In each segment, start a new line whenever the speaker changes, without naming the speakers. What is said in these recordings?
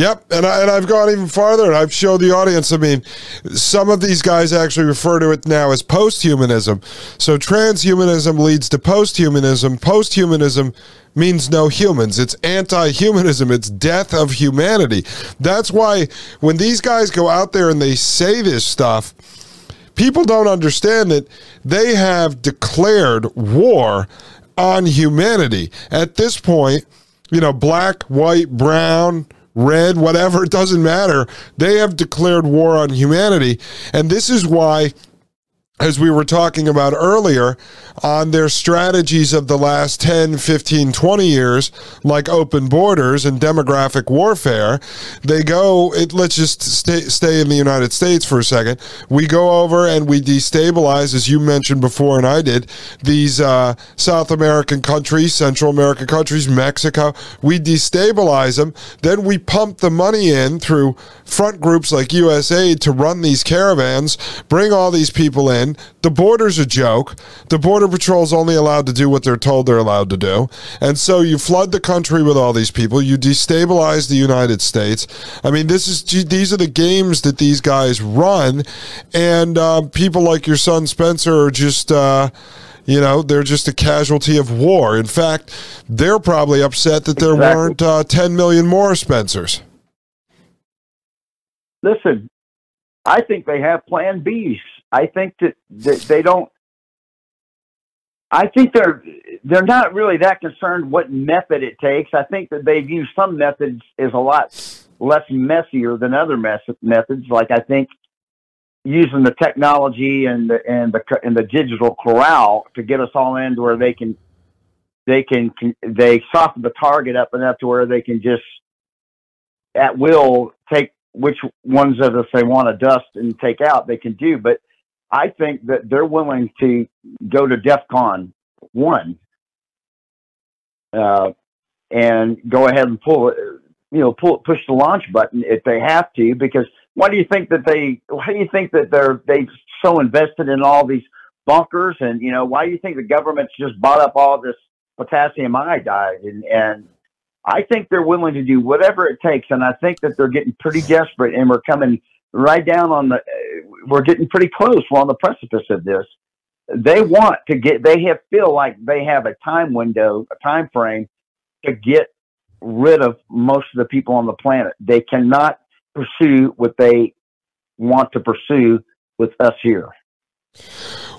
Yep, and, I, and I've gone even farther, and I've showed the audience. I mean, some of these guys actually refer to it now as post-humanism. So transhumanism leads to post-humanism. Post-humanism means no humans. It's anti-humanism. It's death of humanity. That's why when these guys go out there and they say this stuff, people don't understand that they have declared war on humanity. At this point, you know, black, white, brown red, whatever, it doesn't matter. They have declared war on humanity. And this is why as we were talking about earlier, on their strategies of the last 10, 15, 20 years, like open borders and demographic warfare, they go, it, let's just stay, stay in the United States for a second. We go over and we destabilize, as you mentioned before and I did, these uh, South American countries, Central American countries, Mexico. We destabilize them. Then we pump the money in through front groups like USAID to run these caravans, bring all these people in the border's a joke. The Border Patrol's only allowed to do what they're told they're allowed to do. And so you flood the country with all these people. You destabilize the United States. I mean, this is these are the games that these guys run. And uh, people like your son Spencer are just. Uh, you know, they're just a casualty of war. In fact, they're probably upset that there exactly. weren't uh, 10 million more Spencers.
Listen, I think they have plan Bs. I think that, that they don't. I think they're they're not really that concerned what method it takes. I think that they've used some methods is a lot less messier than other methods. Like I think using the technology and the and the and the digital corral to get us all into where they can they can they soften the target up enough to where they can just at will take which ones of us they want to dust and take out they can do but I think that they're willing to go to DEFCON one uh, and go ahead and pull, you know, pull push the launch button if they have to. Because why do you think that they? Why do you think that they're they so invested in all these bunkers? And you know, why do you think the government's just bought up all this potassium iodide? And and I think they're willing to do whatever it takes. And I think that they're getting pretty desperate, and we're coming right down on the we're getting pretty close. We're on the precipice of this. They want to get. They have feel like they have a time window, a time frame to get rid of most of the people on the planet. They cannot pursue what they want to pursue with us here.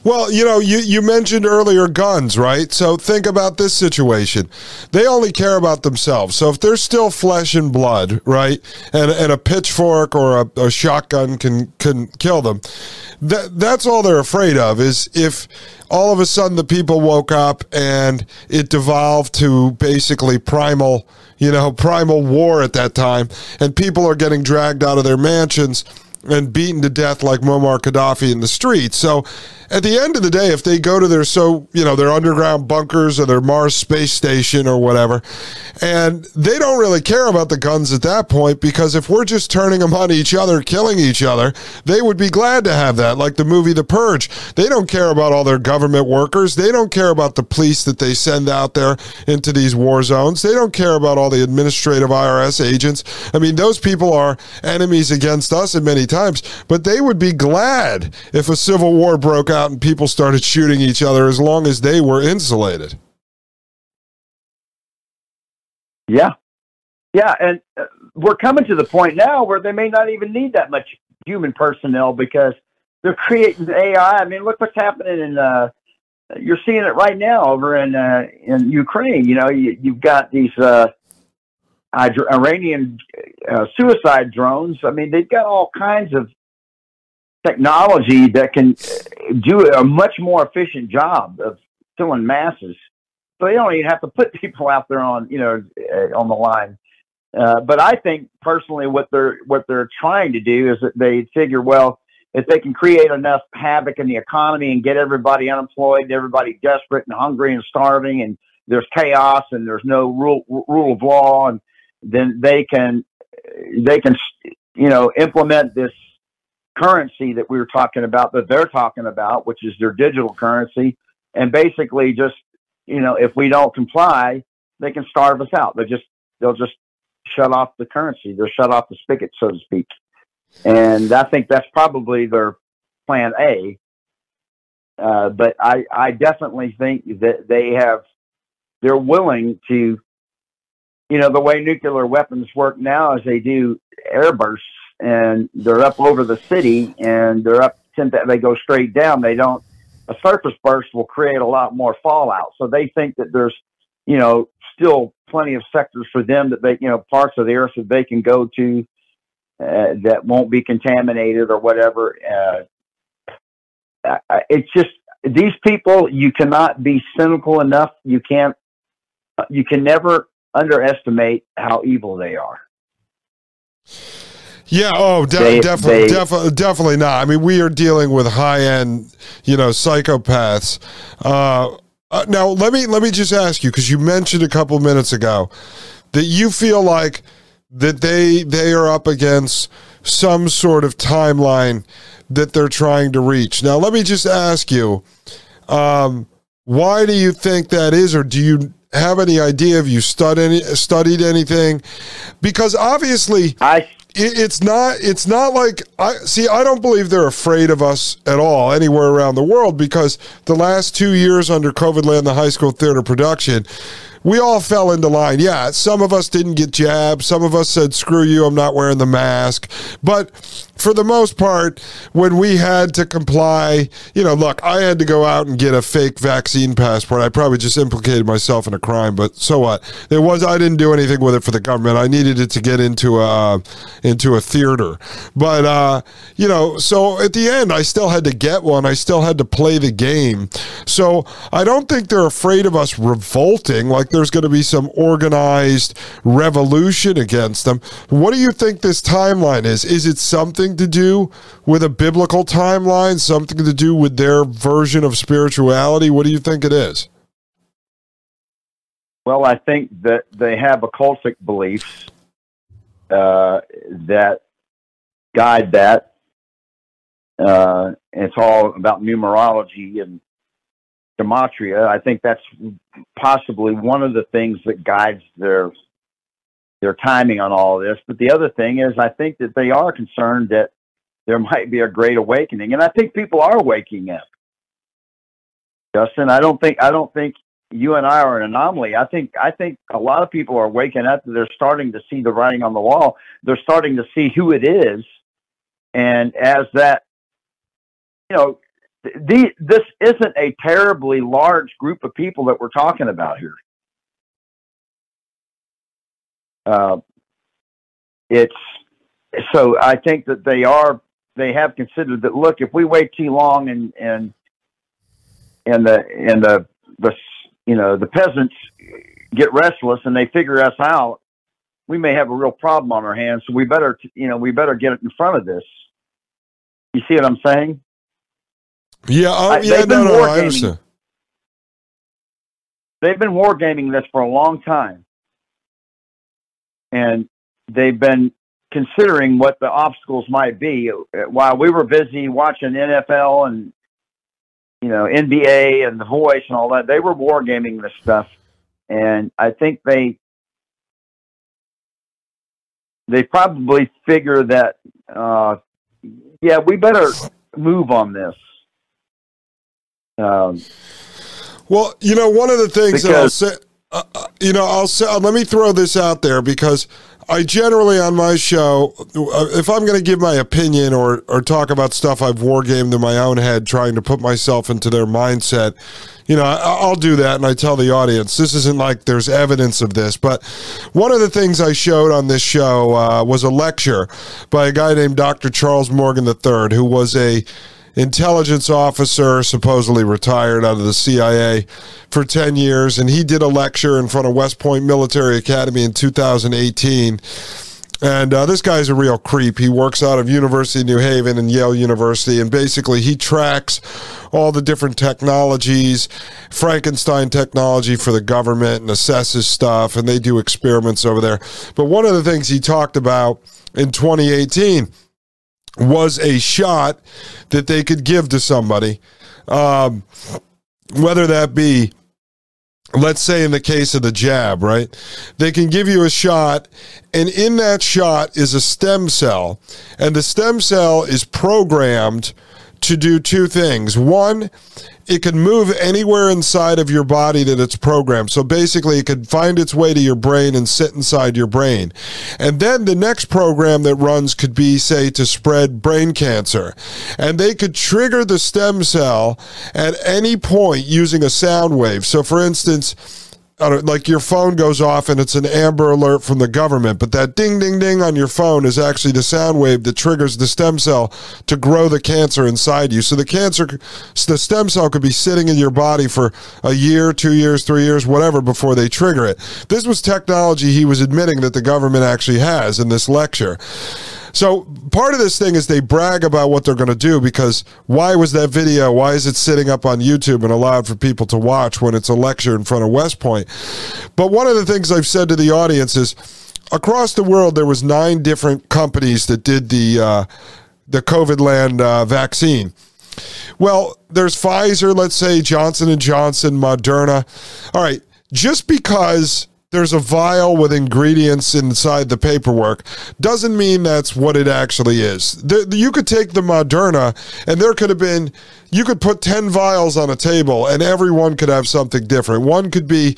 Well, you know, you, you mentioned earlier guns, right? So think about this situation. They only care about themselves. So if they're still flesh and blood, right, and, and a pitchfork or a, a shotgun can can kill them, that that's all they're afraid of. Is if all of a sudden the people woke up and it devolved to basically primal, you know, primal war at that time, and people are getting dragged out of their mansions and beaten to death like Muammar Gaddafi in the streets. So at the end of the day, if they go to their so you know their underground bunkers or their Mars space station or whatever, and they don't really care about the guns at that point because if we're just turning them on each other, killing each other, they would be glad to have that. Like the movie The Purge, they don't care about all their government workers. They don't care about the police that they send out there into these war zones. They don't care about all the administrative IRS agents. I mean, those people are enemies against us at many times, but they would be glad if a civil war broke out out and people started shooting each other as long as they were insulated.
Yeah. Yeah. And uh, we're coming to the point now where they may not even need that much human personnel because they're creating AI. I mean, look what's happening in, uh, you're seeing it right now over in, uh, in Ukraine. You know, you, you've got these, uh, Iranian uh, suicide drones. I mean, they've got all kinds of technology that can do a much more efficient job of killing masses. So they don't even have to put people out there on, you know, uh, on the line. Uh, but I think personally, what they're what they're trying to do is that they figure, well, if they can create enough havoc in the economy and get everybody unemployed, everybody desperate and hungry and starving, and there's chaos and there's no rule rule of law, and then they can they can you know implement this currency that we were talking about that they're talking about, which is their digital currency, and basically just you know if we don't comply, they can starve us out. They just they'll just shut off the currency. They'll shut off the spigot, so to speak. And I think that's probably their plan A. Uh, but I, I definitely think that they have, they're willing to, you know, the way nuclear weapons work now is they do airbursts and they're up over the city and they're up, they go straight down. They don't, a surface burst will create a lot more fallout. So they think that there's, you know, still plenty of sectors for them that they, you know, parts of the earth that they can go to uh, that won't be contaminated or whatever. Uh, it's just these people. You cannot be cynical enough. You can't. You can never underestimate how evil they are.
Yeah. Oh, de- they, definitely, they, definitely, definitely not. I mean, we are dealing with high end, you know, psychopaths. Uh, uh, now, let me let me just ask you because you mentioned a couple minutes ago that you feel like that they they are up against some sort of timeline that they're trying to reach. Now, let me just ask you, um, why do you think that is, or do you have any idea? Have you studied studied anything? Because obviously,
I
it's not it's not like I see I don't believe they're afraid of us at all anywhere around the world because the last 2 years under COVID land the high school theater production we all fell into line. Yeah, some of us didn't get jabbed. Some of us said, screw you, I'm not wearing the mask. But for the most part, when we had to comply, you know, look, I had to go out and get a fake vaccine passport. I probably just implicated myself in a crime, but so what? It was I didn't do anything with it for the government. I needed it to get into a into a theater. But uh, you know, so at the end I still had to get one. I still had to play the game. So I don't think they're afraid of us revolting like there's going to be some organized revolution against them. What do you think this timeline is? Is it something to do with a biblical timeline, something to do with their version of spirituality? What do you think it is?
Well, I think that they have occultic beliefs uh, that guide that. Uh, it's all about numerology and gematria. I think that's possibly one of the things that guides their their timing on all this. But the other thing is, I think that they are concerned that there might be a great awakening, and I think people are waking up. Dustin, I don't think I don't think you and I are an anomaly. I think I think a lot of people are waking up. They're starting to see the writing on the wall. They're starting to see who it is, and as that, you know, the, this isn't a terribly large group of people that we're talking about here. Uh, it's so I think that they are they have considered that. Look, if we wait too long and and and the and the the you know the peasants get restless and they figure us out, we may have a real problem on our hands. So we better you know we better get it in front of this. You see what I'm saying?
Yeah, oh, yeah, no, no, I understand.
They've been wargaming this for a long time and they've been considering what the obstacles might be. While we were busy watching NFL and you know NBA and The Voice and all that, they were wargaming this stuff, and I think they they probably figure that uh, yeah, we better move on this. Um,
well, you know, one of the things because, that I'll say uh, uh, you know, I'll say, uh, let me throw this out there because I generally on my show, uh, if I'm going to give my opinion or or talk about stuff I've wargamed in my own head, trying to put myself into their mindset, you know, I, will do that, and I tell the audience this isn't like there's evidence of this, but one of the things I showed on this show uh, was a lecture by a guy named Dr. Charles Morgan III, who was a intelligence officer, supposedly retired out of the CIA for 10 years. And he did a lecture in front of West Point Military Academy in 2018. And uh, this guy's a real creep. He works out of University of New Haven and Yale University, and basically he tracks all the different technologies, Frankenstein technology for the government, and assesses stuff, and they do experiments over there. But one of the things he talked about in 2018 was a shot that they could give to somebody, um, whether that be let's say in the case of the jab, right? They can give you a shot, and in that shot is a stem cell, and the stem cell is programmed to do two things. One, it can move anywhere inside of your body that it's programmed. So basically, it could find its way to your brain and sit inside your brain. And then the next program that runs could be, say, to spread brain cancer. And they could trigger the stem cell at any point using a sound wave. So, for instance, like your phone goes off and it's an amber alert from the government, but that ding ding ding on your phone is actually the sound wave that triggers the stem cell to grow the cancer inside you. So the cancer, the stem cell could be sitting in your body for a year, two years, three years, whatever before they trigger it. This was technology he was admitting that the government actually has in this lecture. So part of this thing is they brag about what they're going to do because why was that video? Why is it sitting up on YouTube and allowed for people to watch when it's a lecture in front of West Point? But one of the things I've said to the audience is across the world there was nine different companies that did the uh, the COVID land uh, vaccine. Well, there's Pfizer, let's say Johnson and Johnson, Moderna. All right, just because there's a vial with ingredients inside the paperwork doesn't mean that's what it actually is. The, you could take the Moderna, and there could have been, you could put 10 vials on a table, and everyone could have something different. One could be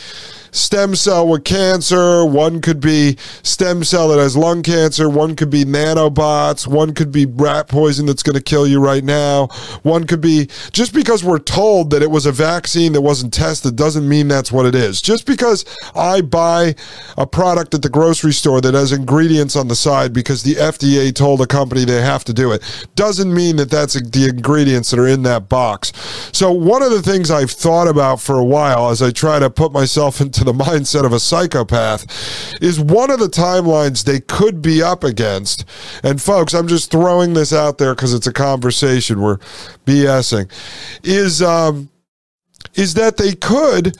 stem cell with cancer, one could be stem cell that has lung cancer, one could be nanobots, one could be rat poison that's going to kill you right now, one could be just because we're told that it was a vaccine that wasn't tested doesn't mean that's what it is. Just because I buy a product at the grocery store that has ingredients on the side because the FDA told a company they have to do it doesn't mean that that's the ingredients that are in that box. So one of the things I've thought about for a while as I try to put myself into the mindset of a psychopath is one of the timelines they could be up against. And folks, I'm just throwing this out there because it's a conversation we're BSing. Is um, is that they could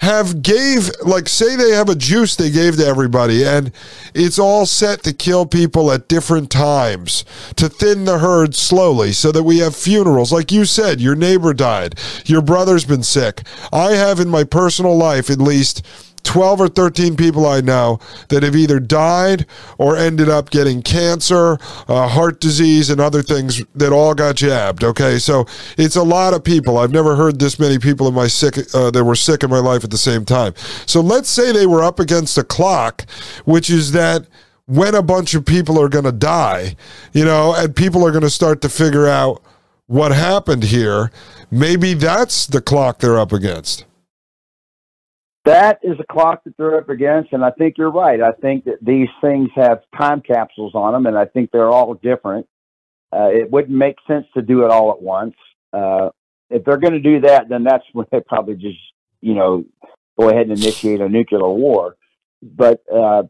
have gave like say they have a juice they gave to everybody and it's all set to kill people at different times to thin the herd slowly so that we have funerals. Like you said your neighbor died. Your brother's been sick. I have in my personal life at least 12 or 13 people I know that have either died or ended up getting cancer, uh, heart disease, and other things that all got jabbed. Okay, so it's a lot of people. I've never heard this many people in my sick uh, that were sick in my life at the same time. So let's say they were up against a clock, which is that when a bunch of people are going to die, you know, and people are going to start to figure out what happened here. Maybe that's the clock they're up against
that is a clock that they're up against, and I think you're right. I think that these things have time capsules on them, and I think they're all different. Uh, it wouldn't make sense to do it all at once. Uh, if they're going to do that, then that's when they probably just, you know, go ahead and initiate a nuclear war. But, uh,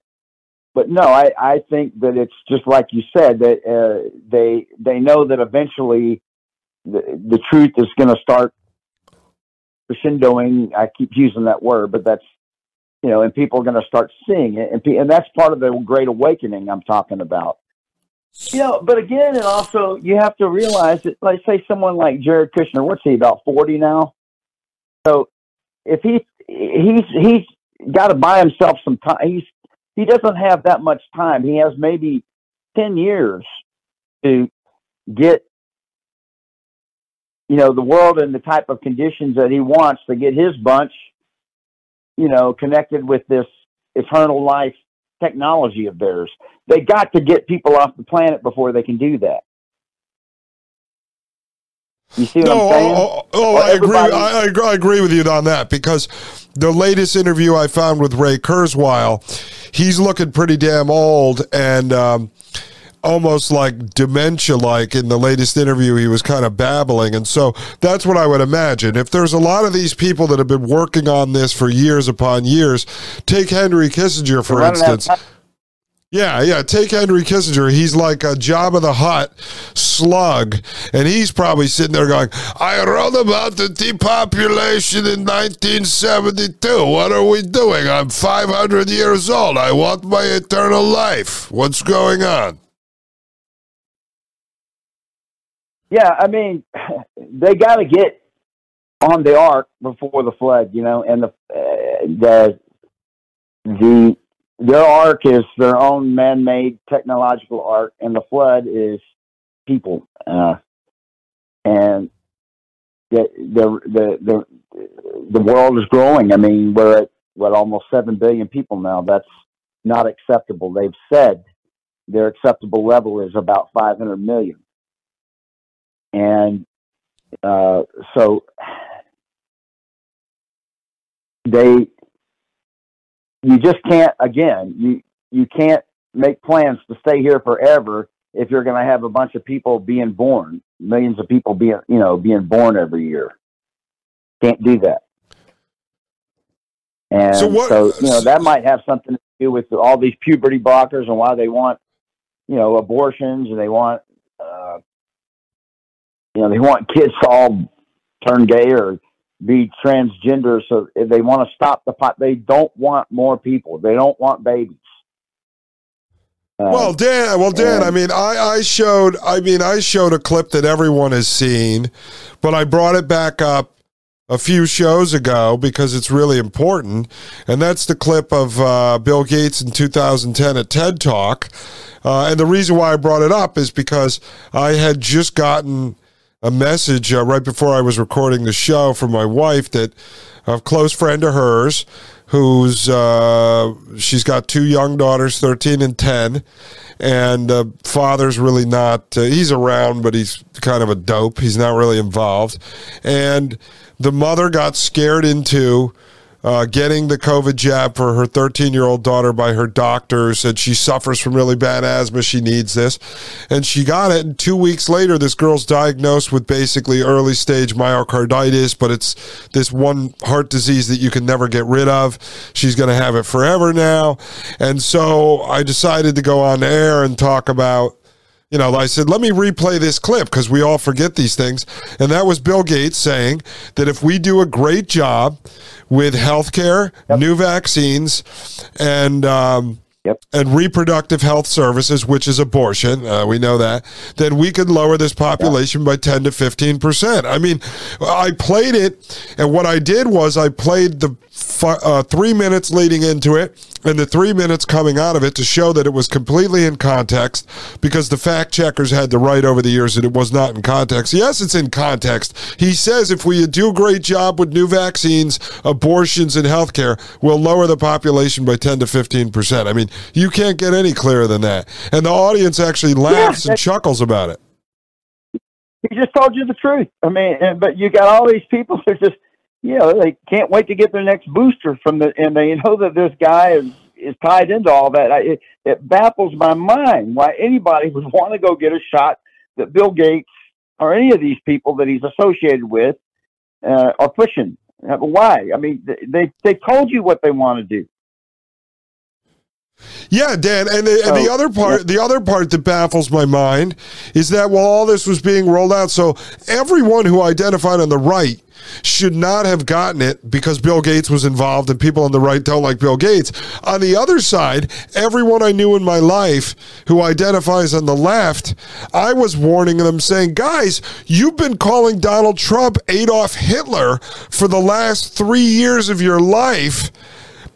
but no, I, I think that it's just like you said that uh, they they know that eventually the, the truth is going to start crescendoing. I keep using that word, but that's you know, and people are going to start seeing it, and and that's part of the great awakening I'm talking about. You know, but again, and also you have to realize that, like, say, someone like Jared Kushner, what's he about forty now? So if he he's he's got to buy himself some time. He's he doesn't have that much time. He has maybe ten years to get you know, the world and the type of conditions that he wants to get his bunch, you know, connected with this eternal life technology of theirs. They got to get people off the planet before they can do that. You see what no, I'm saying? Oh,
oh, oh I agree. I, I, agree. I agree with you on that because the latest interview I found with Ray Kurzweil, he's looking pretty damn old, and um, almost like dementia like in the latest interview he was kind of babbling and so that's what i would imagine if there's a lot of these people that have been working on this for years upon years take henry kissinger for instance yeah, yeah. Take Henry Kissinger. He's like a Jabba the Hutt slug. And he's probably sitting there going, I wrote about the depopulation in 1972. What are we doing? I'm 500 years old. I want my eternal life. What's going on?
Yeah, I mean, they got to get on the ark before the flood, you know, and the, uh, the, the, their ark is their own man-made technological ark, and the flood is people. Uh, and the, the the the the world is growing. I mean, we're at what almost seven billion people now. That's not acceptable. They've said their acceptable level is about 500 million, and uh, so they you just can't again you you can't make plans to stay here forever if you're going to have a bunch of people being born millions of people being you know being born every year. Can't do that. And so, what, so you know that might have something to do with all these puberty blockers and why they want you know abortions and they want uh, you know they want kids to all turn gay or be transgender. So they want to stop the pot. They don't want more people. They don't want babies.
Uh, well, Dan. Well, Dan. I mean, I, I showed. I mean, I showed a clip that everyone has seen, but I brought it back up a few shows ago because it's really important, and that's the clip of uh, Bill Gates in 2010 at TED Talk. Uh, and the reason why I brought it up is because I had just gotten a message uh, right before I was recording the show from my wife that a close friend of hers who's uh, she's got two young daughters 13 and 10 and uh, father's really not uh, he's around but he's kind of a dope. He's not really involved. And the mother got scared into uh, getting the COVID jab for her 13 year old daughter by her doctor. Said she suffers from really bad asthma. She needs this. And she got it. And two weeks later, this girl's diagnosed with basically early stage myocarditis, but it's this one heart disease that you can never get rid of. She's going to have it forever now. And so I decided to go on air and talk about you know, I said, let me replay this clip because we all forget these things. And that was Bill Gates saying that if we do a great job with healthcare, yep. new vaccines, and um, Yep. and reproductive health services, which is abortion, uh, we know that, then we could lower this population by 10 to 15%. I mean, I played it, and what I did was I played the uh, three minutes leading into it and the three minutes coming out of it to show that it was completely in context because the fact checkers had to write over the years that it was not in context. Yes, it's in context. He says if we do a great job with new vaccines, abortions, and healthcare, we'll lower the population by 10 to 15%. I mean, you can't get any clearer than that. And the audience actually laughs yeah, and chuckles about it.
He just told you the truth. I mean, but you got all these people that just you know, they can't wait to get their next booster from the, and they know that this guy is, is tied into all that. I, it, it baffles my mind why anybody would want to go get a shot that Bill Gates or any of these people that he's associated with uh, are pushing. Uh, why? I mean, they they told you what they want to do.
Yeah, Dan, and the, and the other part, the other part that baffles my mind is that while all this was being rolled out, so everyone who identified on the right should not have gotten it because Bill Gates was involved and people on the right don't like Bill Gates. On the other side, everyone I knew in my life who identifies on the left, I was warning them saying, guys, you've been calling Donald Trump Adolf Hitler for the last three years of your life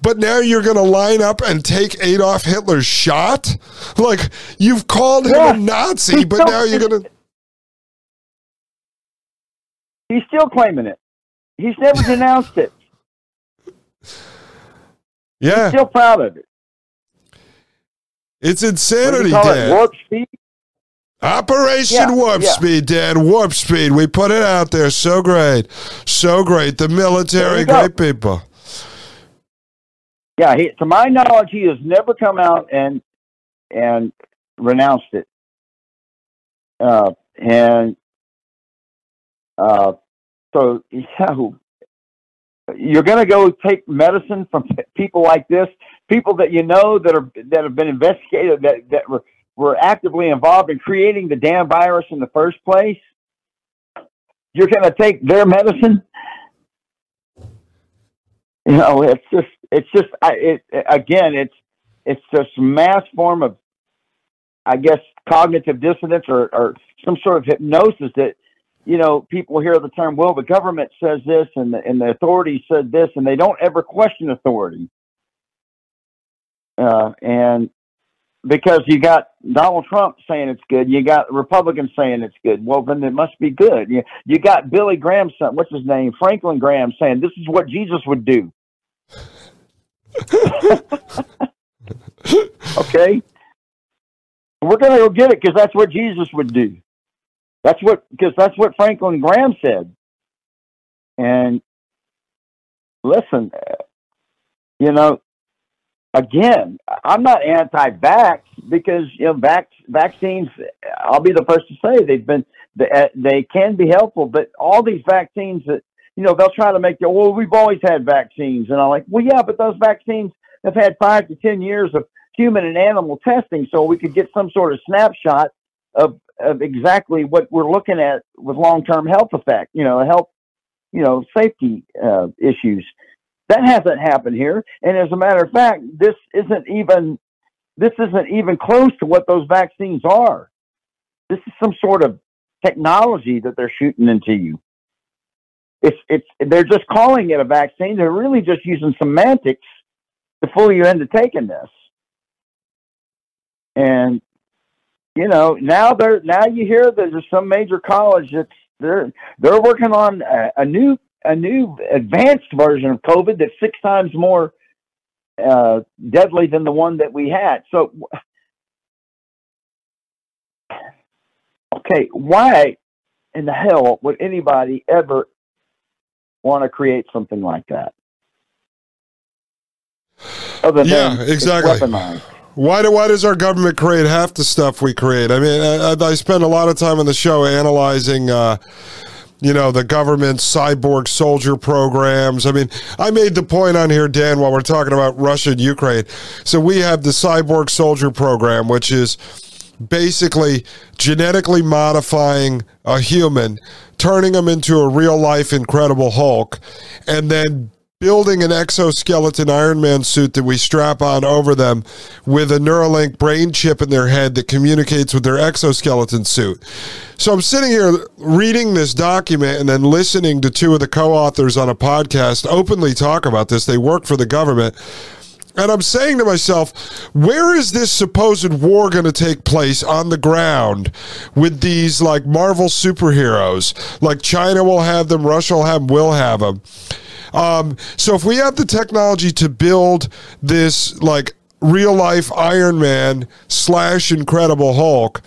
but now you're going to line up and take Adolf Hitler's shot? Like, you've called him yeah. a Nazi, but now you're going to.
He's still claiming it. He's never denounced it.
Yeah.
He's still proud of it.
It's insanity, Dan.
warp speed?
Operation yeah, Warp yeah. Speed, Dan. Warp Speed. We put it out there. So great. So great. The military, great people.
Yeah, he, to my knowledge, he has never come out and and renounced it. uh, and uh, so yeah, you're going to go take medicine from people like this, people that you know that are that have been investigated that that were were actively involved in creating the damn virus in the first place. You're going to take their medicine. You know, it's just it's just I, it again it's it's just mass form of I guess cognitive dissonance or, or some sort of hypnosis that you know, people hear the term, well, the government says this and the, and the authorities said this, and they don't ever question authority. Uh, and because you got Donald Trump saying it's good, you got Republicans saying it's good. Well, then it must be good. You, you got Billy Graham, son, what's his name, Franklin Graham, saying this is what Jesus would do. okay, we're going to go get it because that's what Jesus would do. That's what because that's what Franklin Graham said. And listen, you know, again, I'm not anti-vax because you know vac- vaccines. I'll be the first to say they've been they, uh, they can be helpful, but all these vaccines that you know they'll try to make you well we've always had vaccines, and I'm like well yeah, but those vaccines have had five to ten years of human and animal testing, so we could get some sort of snapshot of of exactly what we're looking at with long-term health effect, you know, health, you know, safety uh, issues. That hasn't happened here, and as a matter of fact, this isn't even this isn't even close to what those vaccines are. This is some sort of technology that they're shooting into you. It's it's they're just calling it a vaccine. They're really just using semantics to fool you into taking this. And you know, now they're now you hear that there's some major college that's they're they're working on a, a new a new advanced version of COVID that's six times more uh, deadly than the one that we had. So, okay, why in the hell would anybody ever want to create something like that?
Other yeah, exactly. Why do why does our government create half the stuff we create? I mean, I, I spend a lot of time on the show analyzing. Uh, you know, the government cyborg soldier programs. I mean, I made the point on here, Dan, while we're talking about Russia and Ukraine. So we have the cyborg soldier program, which is basically genetically modifying a human, turning them into a real life Incredible Hulk, and then building an exoskeleton Iron Man suit that we strap on over them with a Neuralink brain chip in their head that communicates with their exoskeleton suit. So I'm sitting here reading this document and then listening to two of the co authors on a podcast openly talk about this. They work for the government. And I'm saying to myself, where is this supposed war going to take place on the ground with these like Marvel superheroes? Like China will have them, Russia will have them, will have them. Um, so if we have the technology to build this like real life Iron Man slash Incredible Hulk,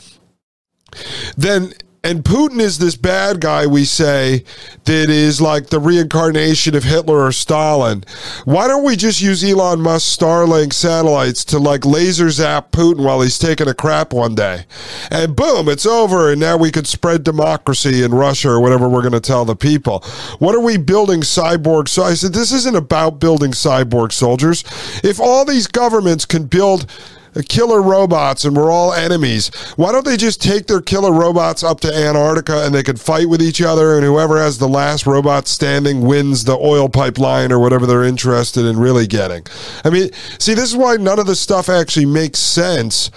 then and Putin is this bad guy we say that is like the reincarnation of Hitler or Stalin. Why don't we just use Elon Musk Starlink satellites to like laser zap Putin while he's taking a crap one day? And boom, it's over. And now we could spread democracy in Russia or whatever we're going to tell the people. What are we building cyborg? So I said, this isn't about building cyborg soldiers. If all these governments can build killer robots and we're all enemies. Why don't they just take their killer robots up to Antarctica and they could fight with each other and whoever has the last robot standing wins the oil pipeline or whatever they're interested in really getting? I mean, see, this is why none of this stuff actually makes sense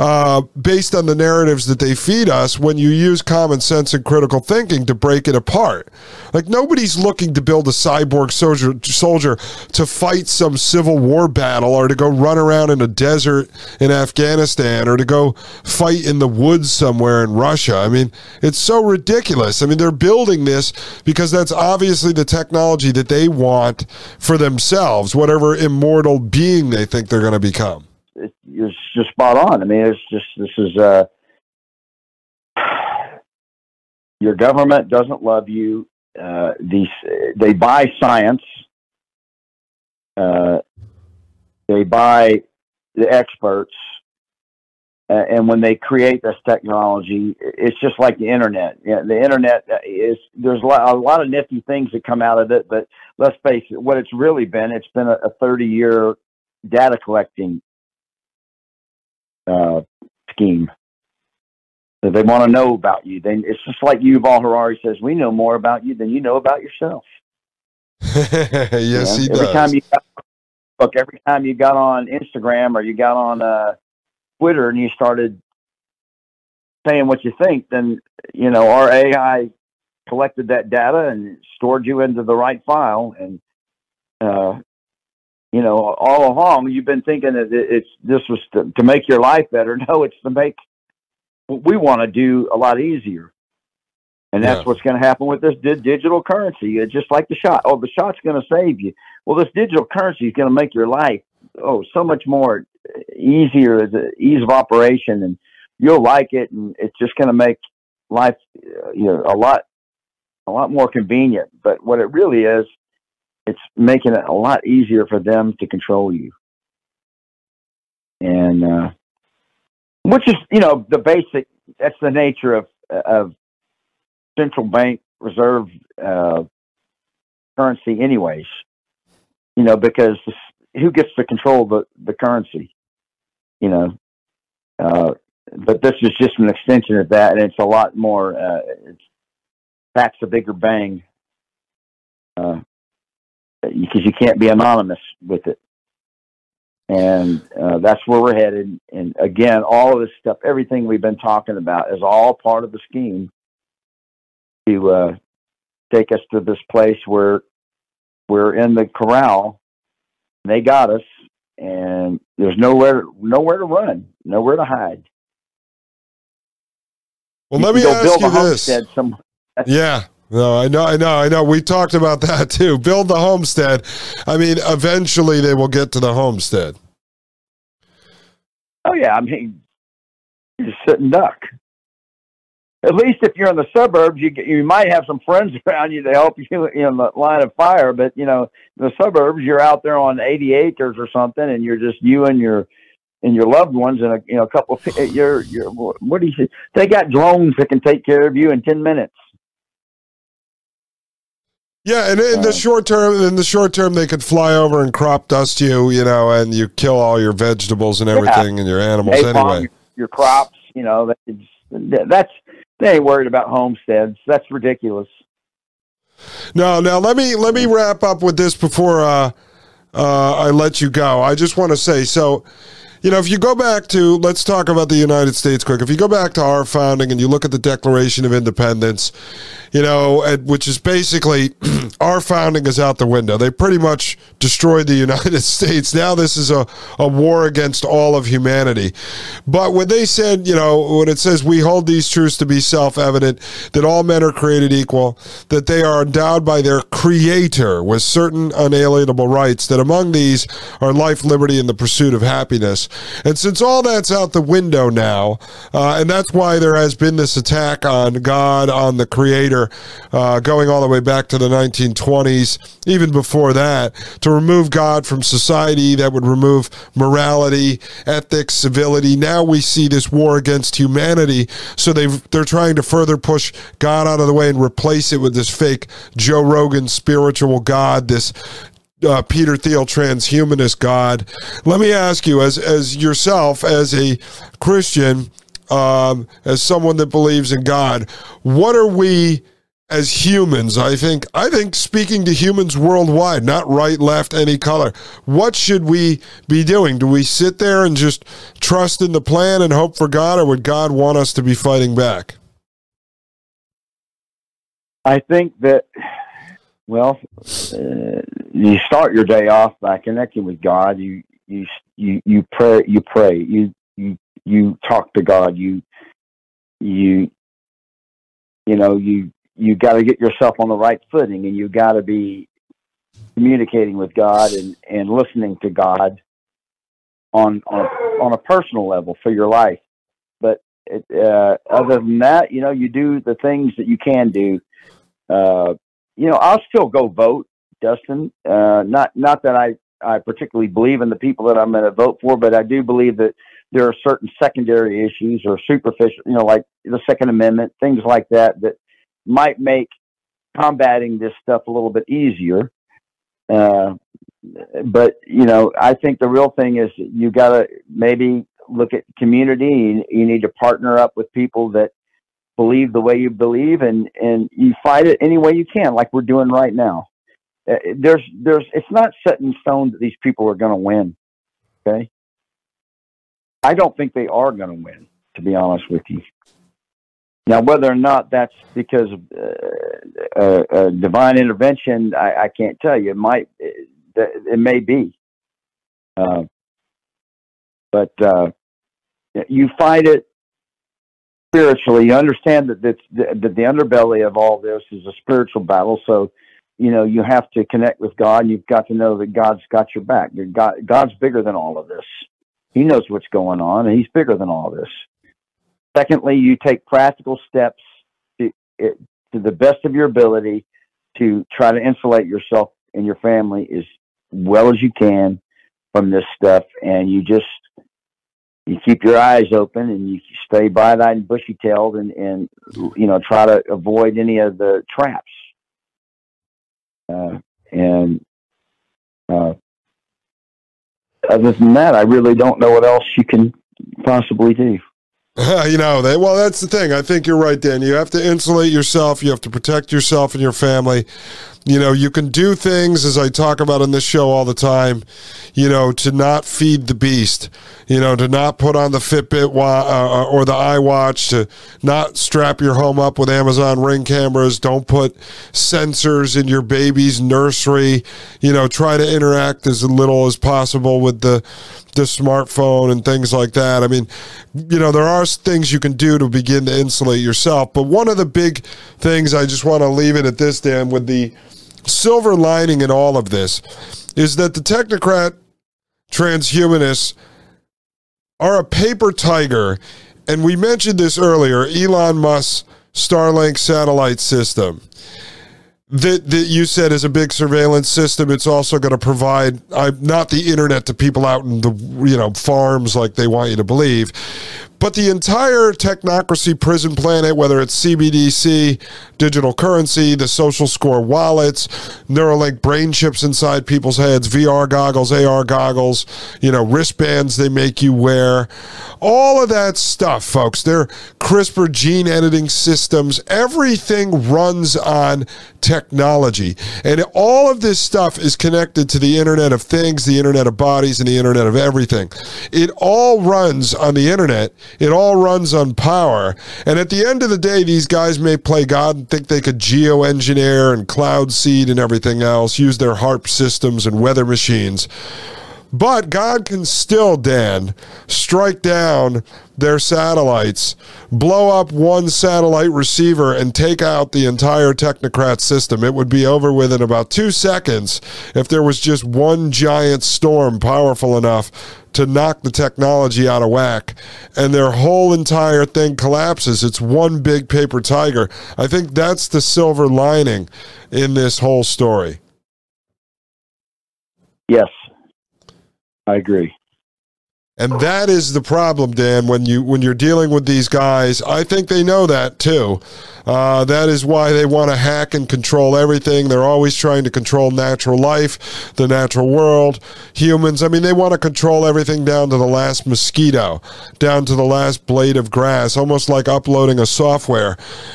uh, based on the narratives that they feed us when you use common sense and critical thinking to break it apart. Like nobody's looking to build a cyborg soldier, soldier to fight some civil war battle or to go run around in a desert in Afghanistan or to go fight in the woods somewhere in Russia. I mean, it's so ridiculous. I mean, they're building this because that's obviously the technology that they want for themselves, whatever immortal being they think they're going to become
it's just spot on. I mean, it's just this is uh, your government doesn't love you. Uh, these they buy science. Uh, they buy the experts, uh, and when they create this technology, it's just like the internet. Yeah, the internet is there's a lot, a lot of nifty things that come out of it, but let's face it, what it's really been, it's been a, a 30 year data collecting uh, scheme. So they want to know about you. Then it's just like Yuval Harari says, we know more about you than you know about yourself.
yes, you know? he
every
does.
Time you got, look, every time you got on Instagram or you got on uh, Twitter and you started saying what you think, then you know our AI collected that data and stored you into the right file. And uh, you know, all along you've been thinking that it's this was to, to make your life better. No, it's to make what we want to do a lot easier. And that's
Yeah.
what's going to happen with this di- digital currency. It's just like the shot. Oh, the shot's going to save you. Well, this digital currency is going to make your life oh so much more easier as a ease of operation, and you'll like it, and it's just going to make life uh, you know a lot a lot more convenient. But what it really is, it's making it a lot easier for them to control you, and uh, which is you know the basic. That's the nature of of central bank reserve uh, currency, anyways. You know, because who gets to control the the currency? You know, uh, but this is just an extension of that, and it's a lot more. Uh, it's packs a bigger bang uh, because you can't be anonymous with it, and uh, that's where we're headed. And again, all of this stuff, everything we've been talking about, is all part of the scheme to uh, take us to this place where we're in the corral. They got us, and there's nowhere nowhere to run, nowhere to hide.
Well,
You
let me ask
build
you
a
this.
some
Yeah. No, I know, I know, I know. We talked about that too. Build the homestead. I mean, eventually they will get to the homestead.
Oh yeah, I mean, you just sit and duck. At least if you're in the suburbs, you you might have some friends around you to help you in the line of fire. But you know, in the suburbs, you're out there on 80 acres or something, and you're just you and your and your loved ones and a you know a couple of you're you're what do you say? They got drones that can take care of you in 10 minutes.
Yeah, and in the
Uh,
short term, in the short term, they could fly over and crop dust you, you know, and you kill all your vegetables and
Yeah.
everything and your animals
Napalm
anyway.
your, your crops. You know, that- that's they ain't worried about homesteads. That's ridiculous.
No, now let me let me wrap up with this before uh, uh, I let you go. I just want to say so. You know, if you go back to, let's talk about the United States quick. If you go back to our founding and you look at the Declaration of Independence, you know, which is basically our founding is out the window. They pretty much destroyed the United States. Now this is a, a war against all of humanity. But when they said, you know, when it says we hold these truths to be self evident, that all men are created equal, that they are endowed by their creator with certain unalienable rights, that among these are life, liberty, and the pursuit of happiness. And since all that's out the window now, uh, and that's why there has been this attack on God, on the creator, uh, going all the way back to the 1920s, even before that, to remove God from society, that would remove morality, ethics, civility. Now we see this war against humanity. So they they're trying to further push God out of the way and replace it with this fake Joe Rogan spiritual God, this uh, Peter Thiel transhumanist God. Let me ask you, as as yourself, as a Christian, um, as someone that believes in God, what are we as humans? I think I think speaking to humans worldwide, not right, left, any color. What should we be doing? Do we sit there and just trust in the plan and hope for God, or would God want us to be fighting back?
I think that, well, uh, you start your day off by connecting with God. You you you you pray. You pray. You you you talk to God. You you you know you you got to get yourself on the right footing, and you got to be communicating with God and and listening to God on on a, on a personal level for your life. But it, uh, other than that, you know, you do the things that you can do uh, you know, I'll still go vote, Dustin. Uh, not not that I I particularly believe in the people that I'm going to vote for, but I do believe that there are certain secondary issues or superficial, you know, like the Second Amendment, things like that, that might make combating this stuff a little bit easier. Uh, but you know, I think the real thing is you got to maybe look at community. You need to partner up with people that believe the way you believe, and and you fight it any way you can, like we're doing right now. Uh, there's there's it's not set in stone that these people are going to win. Okay, I don't think they are going to win. To be honest with you. Now, whether or not that's because of uh, uh, uh, divine intervention, I, I, can't tell you. It might, it, it may be, uh, but you fight it spiritually. You understand that that the, underbelly of all this is a spiritual battle. So, you know, you have to connect with God. You've got to know that God's got your back. God, God's bigger than all of this. He knows what's going on, and He's bigger than all this. Secondly, you take practical steps to, to the best of your ability to try to insulate yourself and your family as well as you can from this stuff, and you just you keep your eyes open and you stay bright-eyed and bushy-tailed, and and you know try to avoid any of the traps. Uh, and uh, other than that, I really don't know what else you can possibly do.
you know, they, well, that's the thing. I think you're right, Dan. You have to insulate yourself. You have to protect yourself and your family. You know, you can do things, as I talk about in this show all the time, you know, to not feed the beast, you know, to not put on the Fitbit wa- uh, uh, or the iWatch, to not strap your home up with Amazon Ring cameras. Don't put sensors in your baby's nursery. You know, try to interact as little as possible with the the smartphone and things like that. I mean, you know, there are things you can do to begin to insulate yourself. But one of the big things I just want to leave it at this, Dan, with the silver lining in all of this is that the technocrat transhumanists are a paper tiger. And we mentioned this earlier Elon Musk's Starlink satellite system that, that you said is a big surveillance system. It's also going to provide uh, not the internet to people out in the you know farms like they want you to believe, but the entire technocracy prison planet, whether it's CBDC, digital currency, the social score wallets, Neuralink brain chips inside people's heads, VR goggles, AR goggles, you know, wristbands they make you wear, all of that stuff, folks. They're CRISPR gene editing systems. Everything runs on technology. And all of this stuff is connected to the Internet of Things, the Internet of Bodies, and the Internet of Everything. It all runs on the Internet it all runs on power. And at the end of the day, these guys may play God and think they could geoengineer and cloud seed and everything else, use their HAARP systems and weather machines. But God can still, Dan, strike down their satellites, blow up one satellite receiver, and take out the entire technocrat system. It would be over within about two seconds if there was just one giant storm powerful enough to knock the technology out of whack and their whole entire thing collapses. It's one big paper tiger. I think that's the silver lining in this whole story.
Yes, I agree.
And that is the problem, Dan. When you when you're dealing with these guys, I think they know that too. Uh, that is why they want to hack and control everything. They're always trying to control natural life, the natural world, humans. I mean, they want to control everything down to the last mosquito, down to the last blade of grass, almost like uploading a software,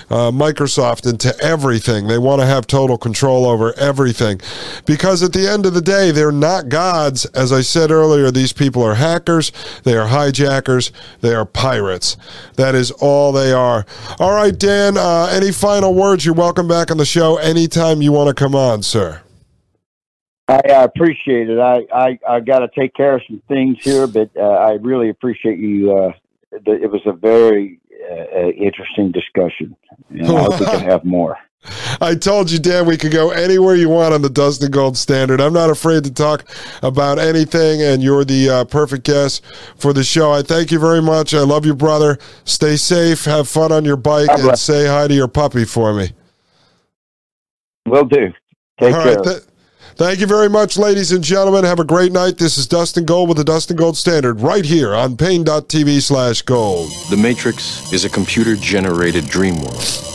uh, Microsoft, into everything. They want to have total control over everything. Because at the end of the day, they're not gods. As I said earlier, these people are hackers, they are hijackers, they are pirates. That is all they are. All right, Dan. Uh, uh, any final words? You're welcome back on the show anytime you want to come on, sir.
I uh, appreciate it. I I, I got to take care of some things here, but uh, I really appreciate you. Uh, it was a very uh, interesting discussion, and I hope we can have more.
I told you, Dan, we could go anywhere you want on the Dustin Gold Standard. I'm not afraid to talk about anything, and you're the uh, perfect guest for the show. I thank you very much. I love you, brother. Stay safe, have fun on your bike, and say hi to your puppy for me.
Will do. Take All care. Right, th-
Thank you very much, ladies and gentlemen. Have a great night. This is Dustin Gold with the Dustin Gold Standard right here on Paine.tv slash gold.
The Matrix is a computer generated dream world